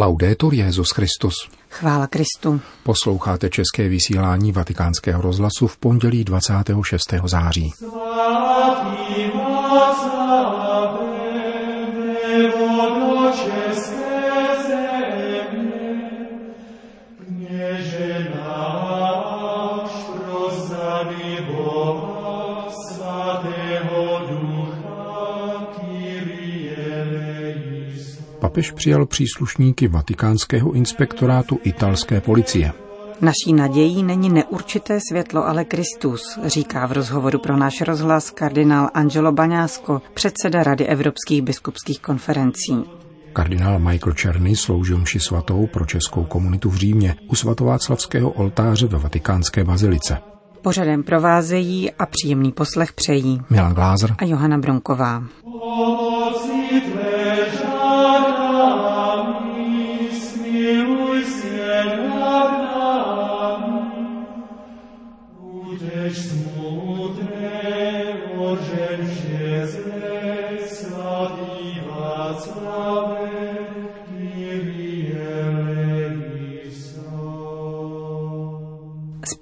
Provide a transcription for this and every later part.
Laudetur Jezus Christus. Chvála Kristu. Posloucháte české vysílání Vatikánského rozhlasu v pondělí 26. září. Papež přijal příslušníky vatikánského inspektorátu italské policie. Naší nadějí není neurčité světlo, ale Kristus, říká v rozhovoru pro náš rozhlas kardinál Angelo Baňásko, předseda Rady evropských biskupských konferencí. Kardinál Michael Černy sloužil mši svatou pro českou komunitu v Římě u svatováclavského oltáře ve vatikánské bazilice. Pořadem provázejí a příjemný poslech přejí Milan Glázer a Johana Bronková.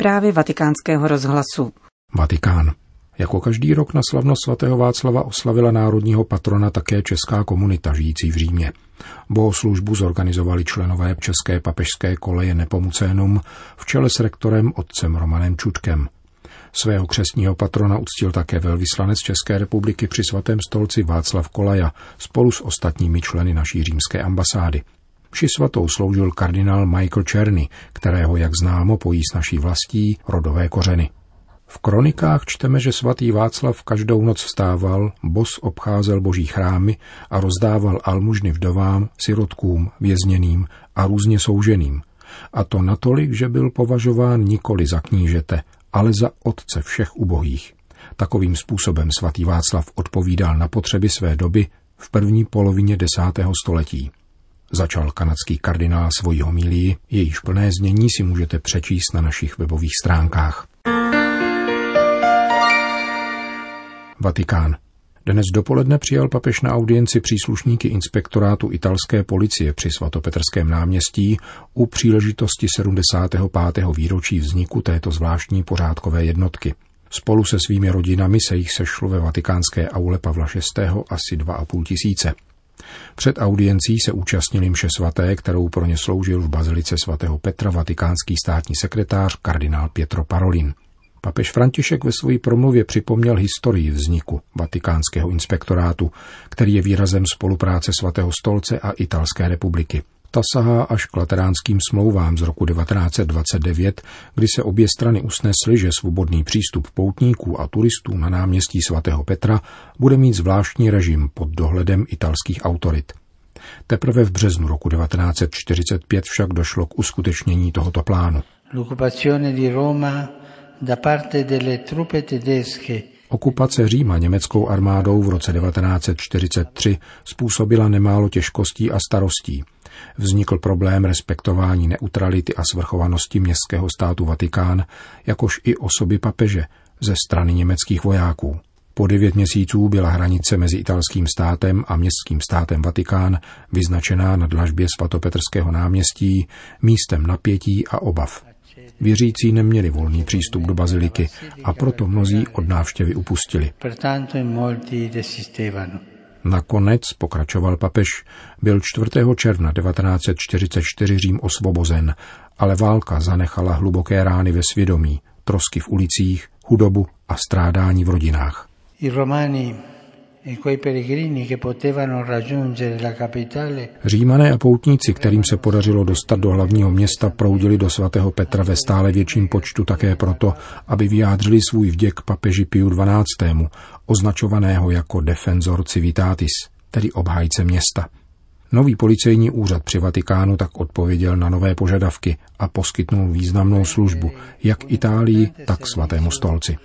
Zprávy vatikánského rozhlasu. Vatikán. Jako každý rok na slavnost svatého Václava oslavila národního patrona také česká komunita žijící v Římě. Bohoslužbu zorganizovali členové České papežské koleje Nepomucénum v čele s rektorem otcem Romanem Čutkem. Svého křesního patrona uctil také velvyslanec České republiky při svatém stolci Václav Kolaja spolu s ostatními členy naší římské ambasády. Při svatou sloužil kardinál Michael Černy, kterého, jak známo, pojí s naší vlastí rodové kořeny. V kronikách čteme, že svatý Václav každou noc vstával, bos obcházel boží chrámy a rozdával almužny vdovám, sirotkům, vězněným a různě souženým. A to natolik, že byl považován nikoli za knížete, ale za otce všech ubohých. Takovým způsobem svatý Václav odpovídal na potřeby své doby v první polovině desátého století. Začal kanadský kardinál svojí homílii, jejíž plné znění si můžete přečíst na našich webových stránkách. Vatikán. Dnes dopoledne přijal papež na audienci příslušníky inspektorátu italské policie při svatopetrském náměstí u příležitosti 75. výročí vzniku této zvláštní pořádkové jednotky. Spolu se svými rodinami se jich sešlo ve vatikánské aule Pavla VI. asi 2,5 tisíce. Před audiencí se účastnili mše svaté, kterou pro ně sloužil v bazilice svatého Petra vatikánský státní sekretář kardinál Pietro Parolin. Papež František ve své promluvě připomněl historii vzniku vatikánského inspektorátu, který je výrazem spolupráce svatého stolce a Italské republiky. Ta sahá až k lateránským smlouvám z roku 1929, kdy se obě strany usnesly, že svobodný přístup poutníků a turistů na náměstí svatého Petra bude mít zvláštní režim pod dohledem italských autorit. Teprve v březnu roku 1945 však došlo k uskutečnění tohoto plánu. Okupace Říma německou armádou v roce 1943 způsobila nemálo těžkostí a starostí. Vznikl problém respektování neutrality a svrchovanosti městského státu Vatikán, jakož i osoby papeže ze strany německých vojáků. Po devět měsíců byla hranice mezi italským státem a městským státem Vatikán vyznačená na dlažbě svatopetrského náměstí místem napětí a obav. Věřící neměli volný přístup do baziliky a proto mnozí od návštěvy upustili. Nakonec, pokračoval papež, byl 4. června 1944 Řím osvobozen, ale válka zanechala hluboké rány ve svědomí, trosky v ulicích, chudobu a strádání v rodinách. I Romani Římané a poutníci, kterým se podařilo dostat do hlavního města, proudili do svatého Petra ve stále větším počtu také proto, aby vyjádřili svůj vděk papeži Piu XII., označovaného jako defensor civitatis, tedy obhájce města. Nový policejní úřad při Vatikánu tak odpověděl na nové požadavky a poskytnul významnou službu jak Itálii, tak svatému stolci.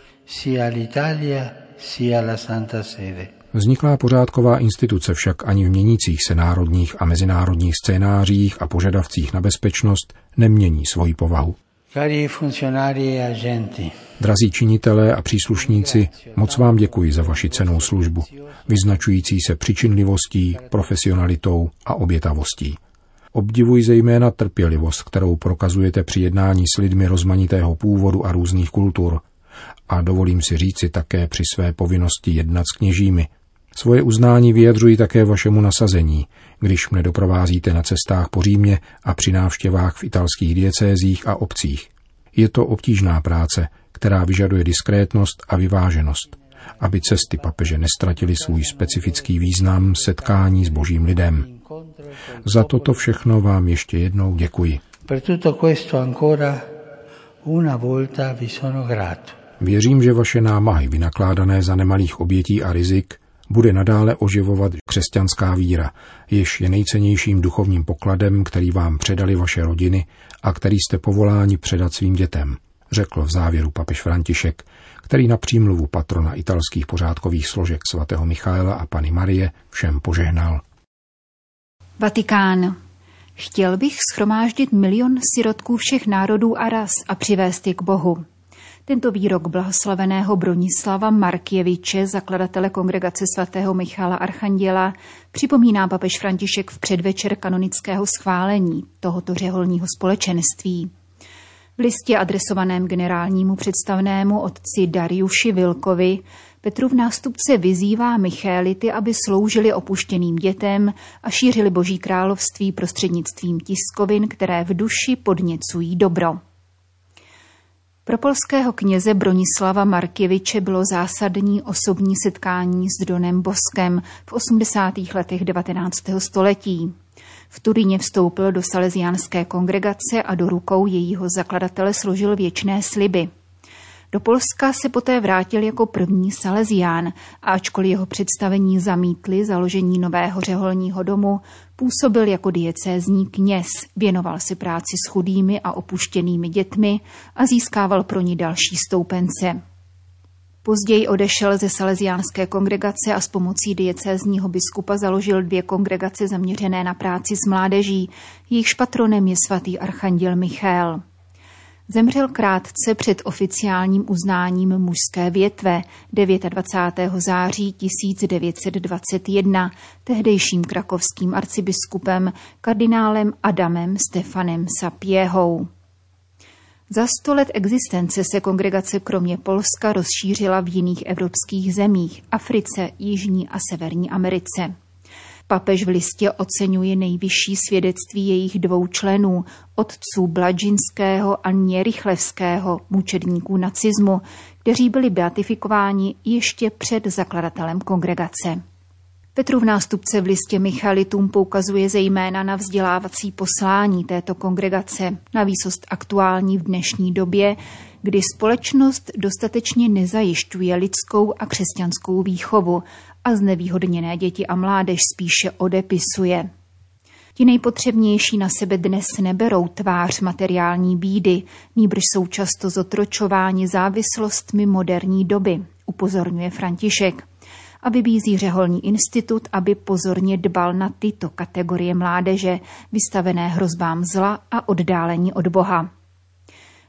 Vzniklá pořádková instituce však ani v měnících se národních a mezinárodních scénářích a požadavcích na bezpečnost nemění svoji povahu. Drazí činitelé a příslušníci, moc vám děkuji za vaši cenou službu, vyznačující se přičinlivostí, profesionalitou a obětavostí. Obdivuji zejména trpělivost, kterou prokazujete při jednání s lidmi rozmanitého původu a různých kultur. A dovolím si říci také při své povinnosti jednat s kněžími. Svoje uznání vyjadřuji také vašemu nasazení, když mne doprovázíte na cestách po Římě a při návštěvách v italských diecézích a obcích. Je to obtížná práce, která vyžaduje diskrétnost a vyváženost, aby cesty papeže nestratily svůj specifický význam setkání s božím lidem. Za toto všechno vám ještě jednou děkuji. Věřím, že vaše námahy, vynakládané za nemalých obětí a rizik, bude nadále oživovat křesťanská víra, jež je nejcennějším duchovním pokladem, který vám předali vaše rodiny a který jste povoláni předat svým dětem, řekl v závěru papež František, který na přímluvu patrona italských pořádkových složek svatého Michaela a Pany Marie všem požehnal. Vatikán. Chtěl bych schromáždit milion sirotků všech národů a ras a přivést je k Bohu. Tento výrok blahoslaveného Bronislava Markěviče, zakladatele kongregace svatého Michala Archanděla, připomíná papež František v předvečer kanonického schválení tohoto řeholního společenství. V listě adresovaném generálnímu představnému otci Dariuši Vilkovi Petrův nástupce vyzývá Michélity, aby sloužili opuštěným dětem a šířili boží království prostřednictvím tiskovin, které v duši podněcují dobro. Pro polského kněze Bronislava Markěviče bylo zásadní osobní setkání s Donem Boskem v 80. letech 19. století. V Turíně vstoupil do salesiánské kongregace a do rukou jejího zakladatele složil věčné sliby – do Polska se poté vrátil jako první Salesián a ačkoliv jeho představení zamítli založení nového řeholního domu, působil jako diecézní kněz, věnoval si práci s chudými a opuštěnými dětmi a získával pro ní další stoupence. Později odešel ze salesiánské kongregace a s pomocí diecézního biskupa založil dvě kongregace zaměřené na práci s mládeží. Jejich patronem je svatý archanděl Michal. Zemřel krátce před oficiálním uznáním mužské větve 29. září 1921 tehdejším krakovským arcibiskupem kardinálem Adamem Stefanem Sapiehou. Za sto let existence se kongregace kromě Polska rozšířila v jiných evropských zemích, Africe, Jižní a Severní Americe. Papež v listě oceňuje nejvyšší svědectví jejich dvou členů, otců Bladžinského a Něrychlevského, mučedníků nacismu, kteří byli beatifikováni ještě před zakladatelem kongregace. Petrův nástupce v listě Michalitům poukazuje zejména na vzdělávací poslání této kongregace, na výsost aktuální v dnešní době, kdy společnost dostatečně nezajišťuje lidskou a křesťanskou výchovu a znevýhodněné děti a mládež spíše odepisuje. Ti nejpotřebnější na sebe dnes neberou tvář materiální bídy, nýbrž jsou často zotročováni závislostmi moderní doby, upozorňuje František a vybízí řeholní institut, aby pozorně dbal na tyto kategorie mládeže, vystavené hrozbám zla a oddálení od Boha.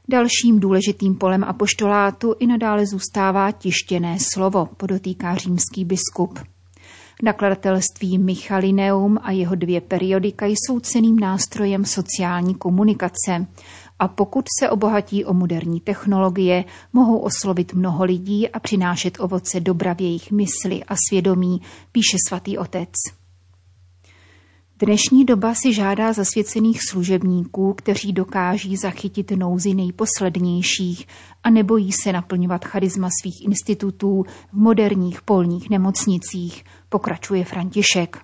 Dalším důležitým polem apoštolátu i nadále zůstává tištěné slovo, podotýká římský biskup. Nakladatelství Michalineum a jeho dvě periodika jsou ceným nástrojem sociální komunikace a pokud se obohatí o moderní technologie, mohou oslovit mnoho lidí a přinášet ovoce dobra v jejich mysli a svědomí, píše svatý otec. Dnešní doba si žádá zasvěcených služebníků, kteří dokáží zachytit nouzy nejposlednějších a nebojí se naplňovat charisma svých institutů v moderních polních nemocnicích, pokračuje František.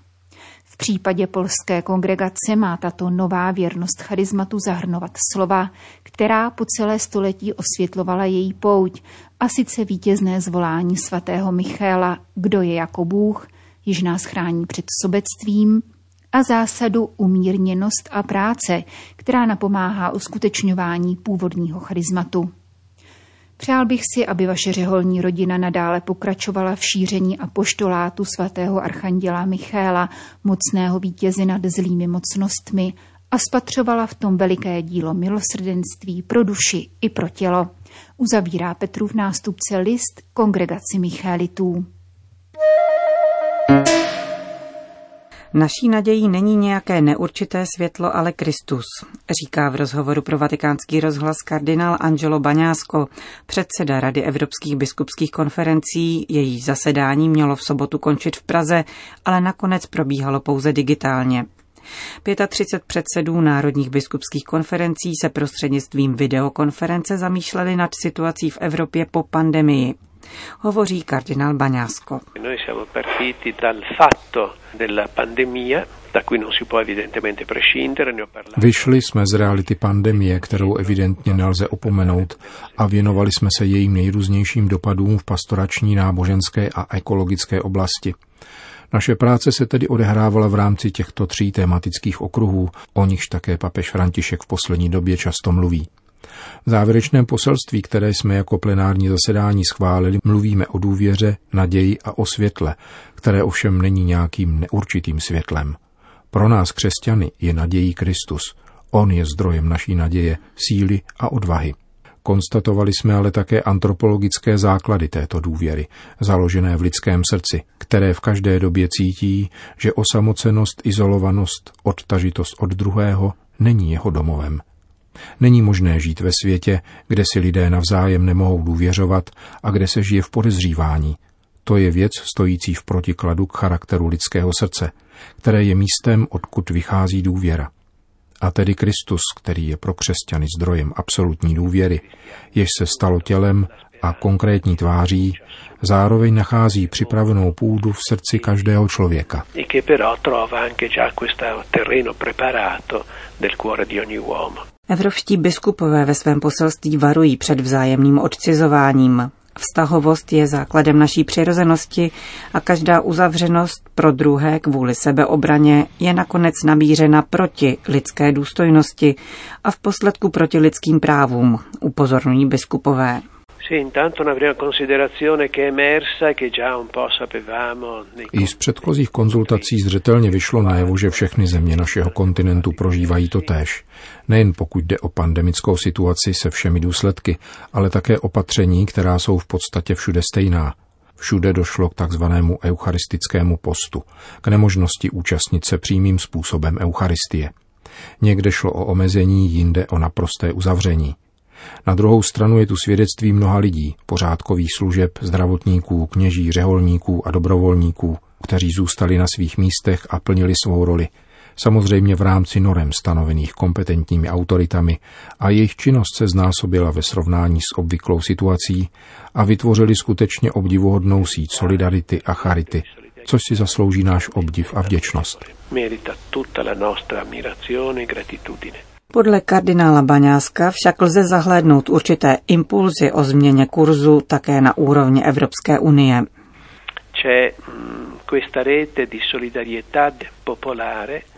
V případě polské kongregace má tato nová věrnost charizmatu zahrnovat slova, která po celé století osvětlovala její pouť, a sice vítězné zvolání svatého Michála, kdo je jako Bůh, již nás chrání před sobectvím, a zásadu umírněnost a práce, která napomáhá uskutečňování původního charizmatu. Přál bych si, aby vaše řeholní rodina nadále pokračovala v šíření apoštolátu svatého archanděla Michála, mocného vítěze nad zlými mocnostmi a spatřovala v tom veliké dílo milosrdenství pro duši i pro tělo. Uzavírá Petrův nástupce list kongregaci Michalitů. Naší nadějí není nějaké neurčité světlo, ale Kristus, říká v rozhovoru pro vatikánský rozhlas kardinál Angelo Baňásko, předseda Rady Evropských biskupských konferencí. Její zasedání mělo v sobotu končit v Praze, ale nakonec probíhalo pouze digitálně. 35 předsedů národních biskupských konferencí se prostřednictvím videokonference zamýšleli nad situací v Evropě po pandemii. Hovoří kardinál Baňásko. Vyšli jsme z reality pandemie, kterou evidentně nelze opomenout a věnovali jsme se jejím nejrůznějším dopadům v pastorační, náboženské a ekologické oblasti. Naše práce se tedy odehrávala v rámci těchto tří tématických okruhů, o nichž také papež František v poslední době často mluví. V závěrečném poselství, které jsme jako plenární zasedání schválili, mluvíme o důvěře, naději a o světle, které ovšem není nějakým neurčitým světlem. Pro nás křesťany je nadějí Kristus. On je zdrojem naší naděje, síly a odvahy. Konstatovali jsme ale také antropologické základy této důvěry, založené v lidském srdci, které v každé době cítí, že osamocenost, izolovanost, odtažitost od druhého není jeho domovem. Není možné žít ve světě, kde si lidé navzájem nemohou důvěřovat a kde se žije v podezřívání. To je věc stojící v protikladu k charakteru lidského srdce, které je místem, odkud vychází důvěra a tedy Kristus, který je pro křesťany zdrojem absolutní důvěry, jež se stalo tělem a konkrétní tváří, zároveň nachází připravenou půdu v srdci každého člověka. Evropští biskupové ve svém poselství varují před vzájemným odcizováním. Vztahovost je základem naší přirozenosti a každá uzavřenost pro druhé kvůli sebeobraně je nakonec nabířena proti lidské důstojnosti a v posledku proti lidským právům, upozorňují biskupové. I z předchozích konzultací zřetelně vyšlo najevo, že všechny země našeho kontinentu prožívají to též. Nejen pokud jde o pandemickou situaci se všemi důsledky, ale také opatření, která jsou v podstatě všude stejná. Všude došlo k takzvanému eucharistickému postu, k nemožnosti účastnit se přímým způsobem Eucharistie. Někde šlo o omezení, jinde o naprosté uzavření. Na druhou stranu je tu svědectví mnoha lidí, pořádkových služeb, zdravotníků, kněží, řeholníků a dobrovolníků, kteří zůstali na svých místech a plnili svou roli, samozřejmě v rámci norem stanovených kompetentními autoritami a jejich činnost se znásobila ve srovnání s obvyklou situací a vytvořili skutečně obdivuhodnou síť solidarity a charity, což si zaslouží náš obdiv a vděčnost. Merita tutta la nostra ammirazione e gratitudine. Podle kardinála Baňáska však lze zahlédnout určité impulzy o změně kurzu také na úrovni Evropské unie. Mm,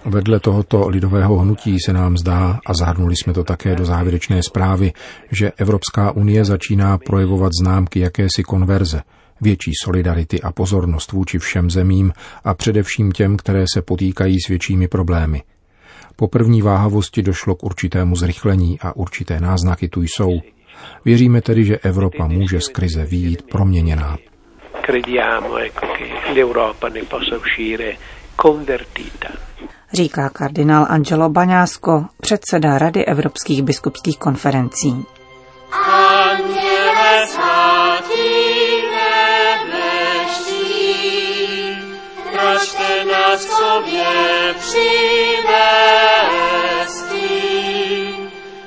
Vedle tohoto lidového hnutí se nám zdá, a zahrnuli jsme to také do závěrečné zprávy, že Evropská unie začíná projevovat známky jakési konverze, větší solidarity a pozornost vůči všem zemím a především těm, které se potýkají s většími problémy – po první váhavosti došlo k určitému zrychlení a určité náznaky tu jsou. Věříme tedy, že Evropa může z krize výjít proměněná. Říká kardinál Angelo Baňásko, předseda Rady Evropských biskupských konferencí. Anděle račte nás k sobě přivesti,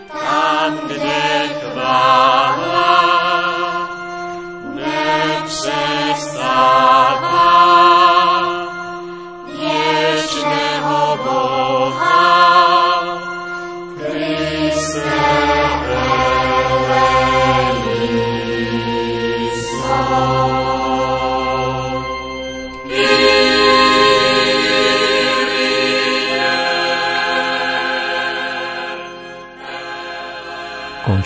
tam, kde chvála nepřestává